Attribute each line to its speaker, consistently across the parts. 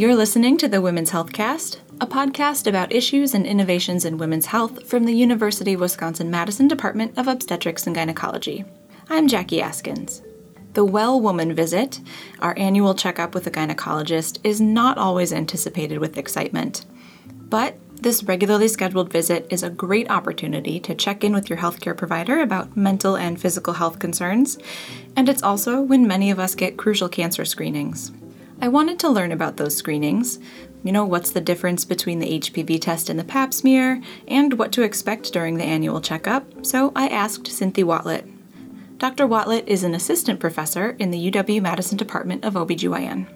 Speaker 1: You're listening to the Women's Health Cast, a podcast about issues and innovations in women's health from the University of Wisconsin Madison Department of Obstetrics and Gynecology. I'm Jackie Askins. The Well Woman visit, our annual checkup with a gynecologist, is not always anticipated with excitement. But this regularly scheduled visit is a great opportunity to check in with your healthcare provider about mental and physical health concerns, and it's also when many of us get crucial cancer screenings. I wanted to learn about those screenings. You know, what's the difference between the HPV test and the pap smear, and what to expect during the annual checkup, so I asked Cynthia Watlett. Dr. Watlett is an assistant professor in the UW Madison Department of OBGYN.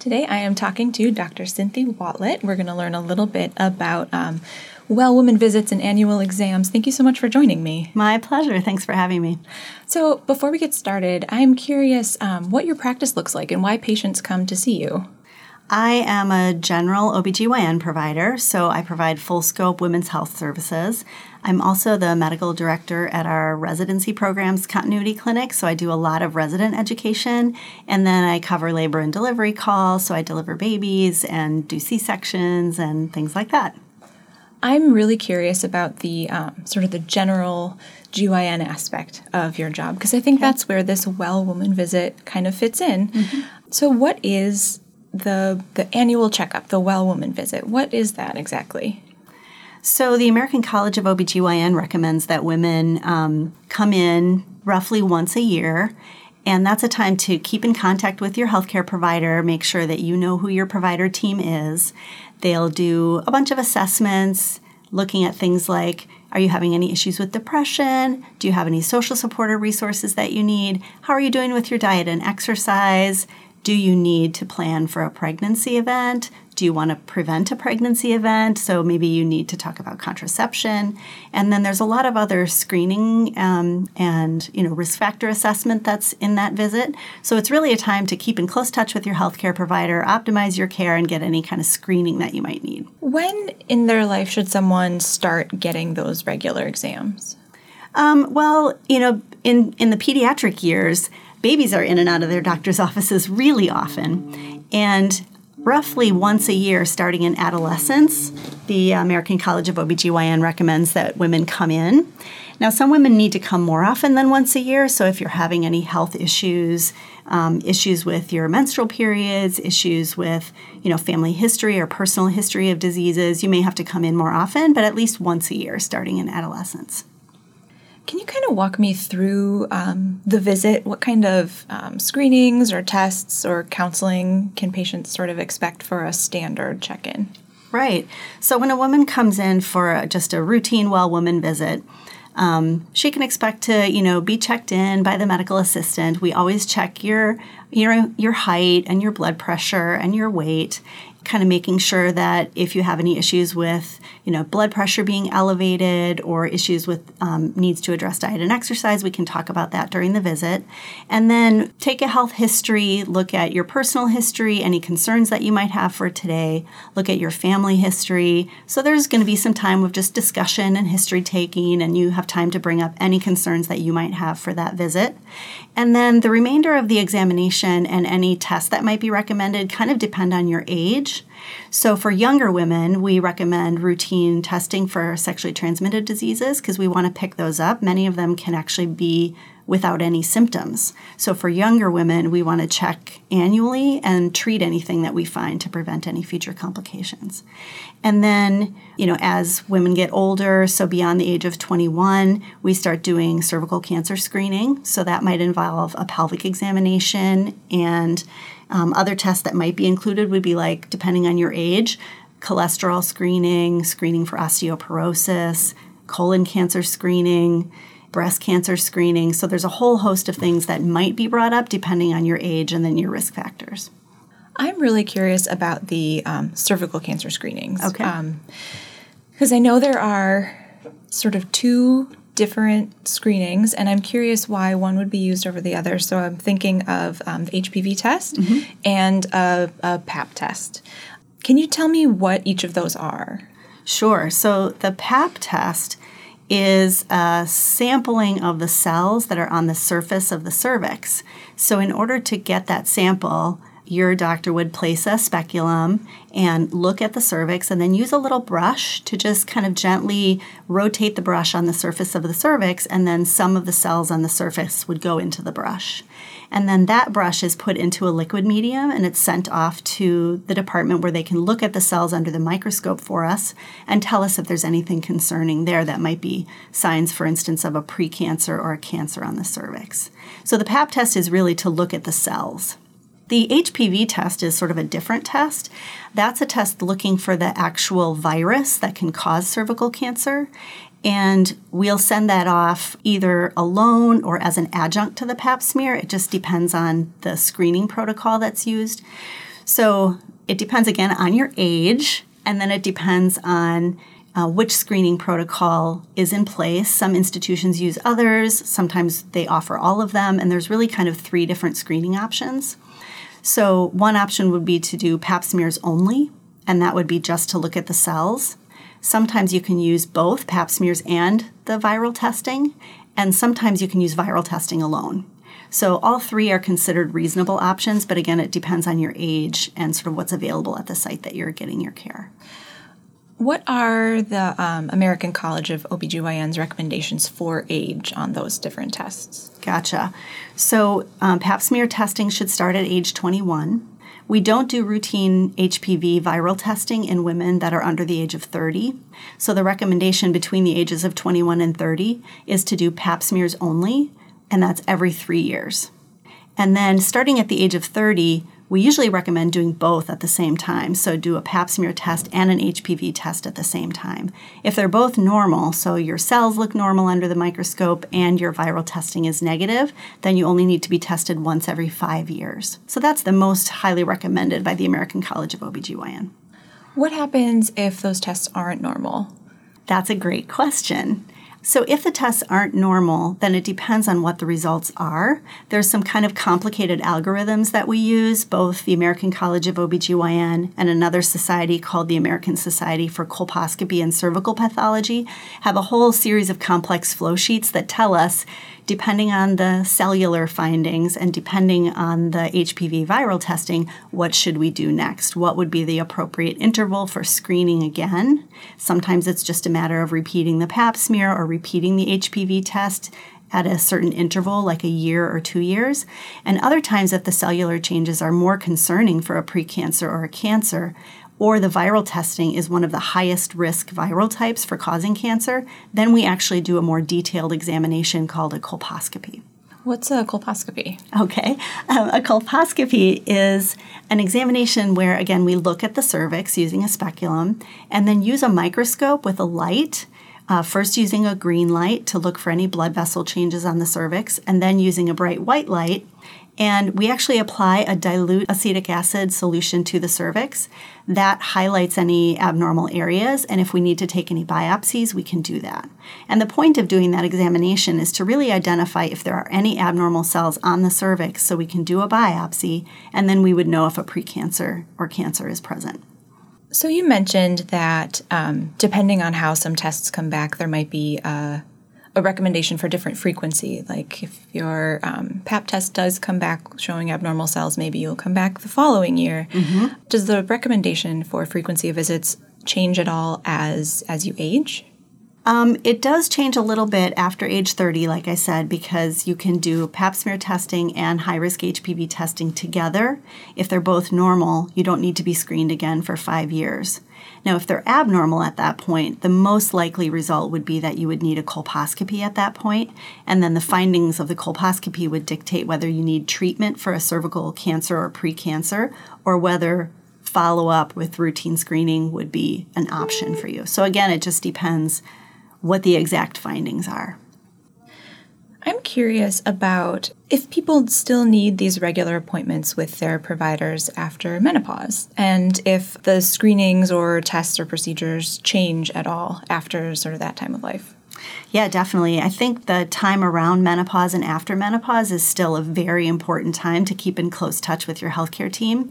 Speaker 1: Today I am talking to Dr. Cynthia Watlett. We're going to learn a little bit about um, well woman visits and annual exams. Thank you so much for joining me.
Speaker 2: My pleasure. Thanks for having me.
Speaker 1: So, before we get started, I'm curious um, what your practice looks like and why patients come to see you.
Speaker 2: I am a general OBGYN provider, so I provide full scope women's health services. I'm also the medical director at our residency programs continuity clinic, so I do a lot of resident education. And then I cover labor and delivery calls, so I deliver babies and do C sections and things like that.
Speaker 1: I'm really curious about the um, sort of the general GYN aspect of your job because I think okay. that's where this well woman visit kind of fits in. Mm-hmm. So, what is the the annual checkup, the well woman visit. What is that exactly?
Speaker 2: So the American College of OBGYN recommends that women um, come in roughly once a year. And that's a time to keep in contact with your healthcare provider, make sure that you know who your provider team is. They'll do a bunch of assessments looking at things like are you having any issues with depression? Do you have any social support or resources that you need? How are you doing with your diet and exercise? Do you need to plan for a pregnancy event? Do you want to prevent a pregnancy event? So maybe you need to talk about contraception. And then there's a lot of other screening um, and you know risk factor assessment that's in that visit. So it's really a time to keep in close touch with your healthcare provider, optimize your care, and get any kind of screening that you might need.
Speaker 1: When in their life should someone start getting those regular exams?
Speaker 2: Um, well, you know, in in the pediatric years babies are in and out of their doctor's offices really often. And roughly once a year, starting in adolescence, the American College of OBGYN recommends that women come in. Now, some women need to come more often than once a year. So, if you're having any health issues, um, issues with your menstrual periods, issues with you know family history or personal history of diseases, you may have to come in more often, but at least once a year, starting in adolescence.
Speaker 1: Can you kind of walk me through um, the visit? What kind of um, screenings or tests or counseling can patients sort of expect for a standard check in?
Speaker 2: Right. So when a woman comes in for just a routine well woman visit, um, she can expect to, you know, be checked in by the medical assistant. We always check your your your height and your blood pressure and your weight, kind of making sure that if you have any issues with, you know, blood pressure being elevated or issues with um, needs to address diet and exercise, we can talk about that during the visit. And then take a health history, look at your personal history, any concerns that you might have for today, look at your family history. So there's going to be some time of just discussion and history taking, and you have time to bring up any concerns that you might have for that visit. And then the remainder of the examination and any tests that might be recommended kind of depend on your age. So, for younger women, we recommend routine testing for sexually transmitted diseases because we want to pick those up. Many of them can actually be without any symptoms. So, for younger women, we want to check annually and treat anything that we find to prevent any future complications. And then, you know, as women get older, so beyond the age of 21, we start doing cervical cancer screening. So, that might involve a pelvic examination and um, other tests that might be included would be like, depending on your age, cholesterol screening, screening for osteoporosis, colon cancer screening, breast cancer screening. So there's a whole host of things that might be brought up depending on your age and then your risk factors.
Speaker 1: I'm really curious about the um, cervical cancer screenings.
Speaker 2: Okay.
Speaker 1: Because um, I know there are sort of two different screenings, and I'm curious why one would be used over the other. So I'm thinking of um, the HPV test mm-hmm. and a, a PAP test. Can you tell me what each of those are?
Speaker 2: Sure. So the PAP test is a sampling of the cells that are on the surface of the cervix. So in order to get that sample, your doctor would place a speculum and look at the cervix and then use a little brush to just kind of gently rotate the brush on the surface of the cervix, and then some of the cells on the surface would go into the brush. And then that brush is put into a liquid medium and it's sent off to the department where they can look at the cells under the microscope for us and tell us if there's anything concerning there that might be signs, for instance, of a precancer or a cancer on the cervix. So the PAP test is really to look at the cells. The HPV test is sort of a different test. That's a test looking for the actual virus that can cause cervical cancer. And we'll send that off either alone or as an adjunct to the pap smear. It just depends on the screening protocol that's used. So it depends again on your age, and then it depends on uh, which screening protocol is in place. Some institutions use others, sometimes they offer all of them, and there's really kind of three different screening options. So, one option would be to do pap smears only, and that would be just to look at the cells. Sometimes you can use both pap smears and the viral testing, and sometimes you can use viral testing alone. So all three are considered reasonable options, but again, it depends on your age and sort of what's available at the site that you're getting your care.
Speaker 1: What are the um, American College of OBGYN's recommendations for age on those different tests?
Speaker 2: Gotcha. So, um, pap smear testing should start at age 21. We don't do routine HPV viral testing in women that are under the age of 30. So the recommendation between the ages of 21 and 30 is to do pap smears only, and that's every three years. And then starting at the age of 30, we usually recommend doing both at the same time, so do a pap smear test and an HPV test at the same time. If they're both normal, so your cells look normal under the microscope and your viral testing is negative, then you only need to be tested once every five years. So that's the most highly recommended by the American College of OBGYN.
Speaker 1: What happens if those tests aren't normal?
Speaker 2: That's a great question. So, if the tests aren't normal, then it depends on what the results are. There's some kind of complicated algorithms that we use, both the American College of OBGYN and another society called the American Society for Colposcopy and Cervical Pathology have a whole series of complex flow sheets that tell us depending on the cellular findings and depending on the HPV viral testing, what should we do next? What would be the appropriate interval for screening again? Sometimes it's just a matter of repeating the pap smear or repeating the HPV test at a certain interval, like a year or two years. And other times, if the cellular changes are more concerning for a precancer or a cancer, or the viral testing is one of the highest risk viral types for causing cancer, then we actually do a more detailed examination called a colposcopy.
Speaker 1: What's a colposcopy?
Speaker 2: Okay. Um, a colposcopy is an examination where, again, we look at the cervix using a speculum and then use a microscope with a light. Uh, first, using a green light to look for any blood vessel changes on the cervix, and then using a bright white light and we actually apply a dilute acetic acid solution to the cervix that highlights any abnormal areas. And if we need to take any biopsies, we can do that. And the point of doing that examination is to really identify if there are any abnormal cells on the cervix so we can do a biopsy, and then we would know if a precancer or cancer is present.
Speaker 1: So you mentioned that um, depending on how some tests come back, there might be a a recommendation for different frequency. Like if your um, PAP test does come back showing abnormal cells, maybe you'll come back the following year. Mm-hmm. Does the recommendation for frequency of visits change at all as as you age?
Speaker 2: Um, it does change a little bit after age 30, like I said, because you can do pap smear testing and high risk HPV testing together. If they're both normal, you don't need to be screened again for five years. Now, if they're abnormal at that point, the most likely result would be that you would need a colposcopy at that point, and then the findings of the colposcopy would dictate whether you need treatment for a cervical cancer or precancer, or whether follow up with routine screening would be an option for you. So, again, it just depends what the exact findings are.
Speaker 1: I'm curious about if people still need these regular appointments with their providers after menopause, and if the screenings or tests or procedures change at all after sort of that time of life.
Speaker 2: Yeah, definitely. I think the time around menopause and after menopause is still a very important time to keep in close touch with your healthcare team.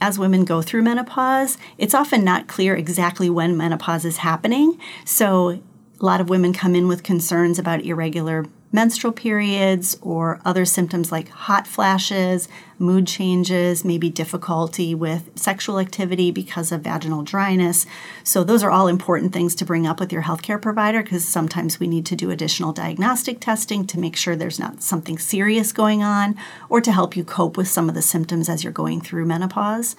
Speaker 2: As women go through menopause, it's often not clear exactly when menopause is happening. So a lot of women come in with concerns about irregular menstrual periods or other symptoms like hot flashes, mood changes, maybe difficulty with sexual activity because of vaginal dryness. So, those are all important things to bring up with your healthcare provider because sometimes we need to do additional diagnostic testing to make sure there's not something serious going on or to help you cope with some of the symptoms as you're going through menopause.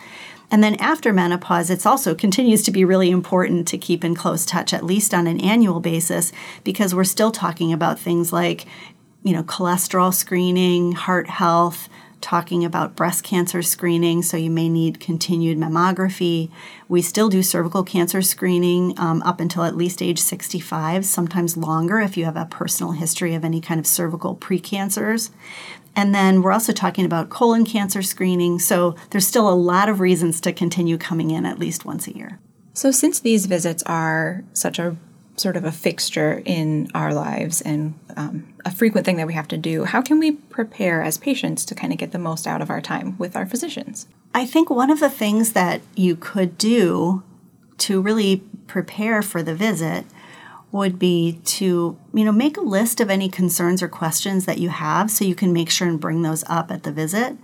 Speaker 2: And then after menopause, it's also continues to be really important to keep in close touch, at least on an annual basis, because we're still talking about things like, you know, cholesterol screening, heart health, talking about breast cancer screening, so you may need continued mammography. We still do cervical cancer screening um, up until at least age 65, sometimes longer if you have a personal history of any kind of cervical precancers. And then we're also talking about colon cancer screening, so there's still a lot of reasons to continue coming in at least once a year.
Speaker 1: So, since these visits are such a sort of a fixture in our lives and um, a frequent thing that we have to do, how can we prepare as patients to kind of get the most out of our time with our physicians?
Speaker 2: I think one of the things that you could do to really prepare for the visit would be to you know make a list of any concerns or questions that you have so you can make sure and bring those up at the visit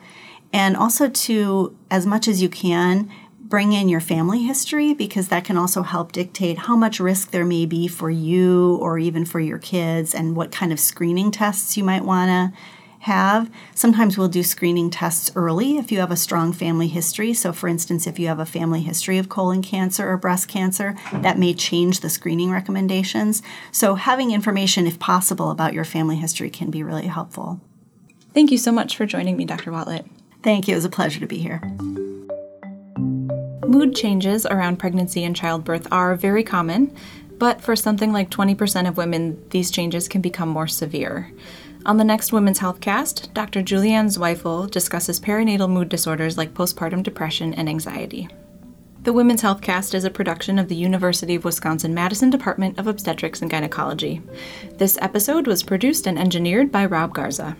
Speaker 2: and also to as much as you can bring in your family history because that can also help dictate how much risk there may be for you or even for your kids and what kind of screening tests you might want to have. Sometimes we'll do screening tests early if you have a strong family history. So, for instance, if you have a family history of colon cancer or breast cancer, that may change the screening recommendations. So, having information, if possible, about your family history can be really helpful.
Speaker 1: Thank you so much for joining me, Dr. Watlett.
Speaker 2: Thank you. It was a pleasure to be here.
Speaker 1: Mood changes around pregnancy and childbirth are very common, but for something like 20% of women, these changes can become more severe. On the next Women's Health Cast, Dr. Julianne Zweifel discusses perinatal mood disorders like postpartum depression and anxiety. The Women's Health Cast is a production of the University of Wisconsin Madison Department of Obstetrics and Gynecology. This episode was produced and engineered by Rob Garza.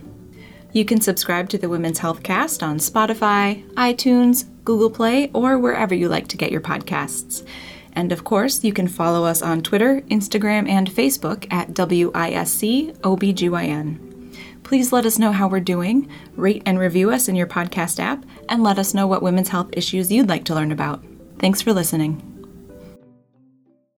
Speaker 1: You can subscribe to the Women's Health Cast on Spotify, iTunes, Google Play, or wherever you like to get your podcasts. And of course, you can follow us on Twitter, Instagram, and Facebook at WISC OBGYN. Please let us know how we're doing, rate and review us in your podcast app, and let us know what women's health issues you'd like to learn about. Thanks for listening.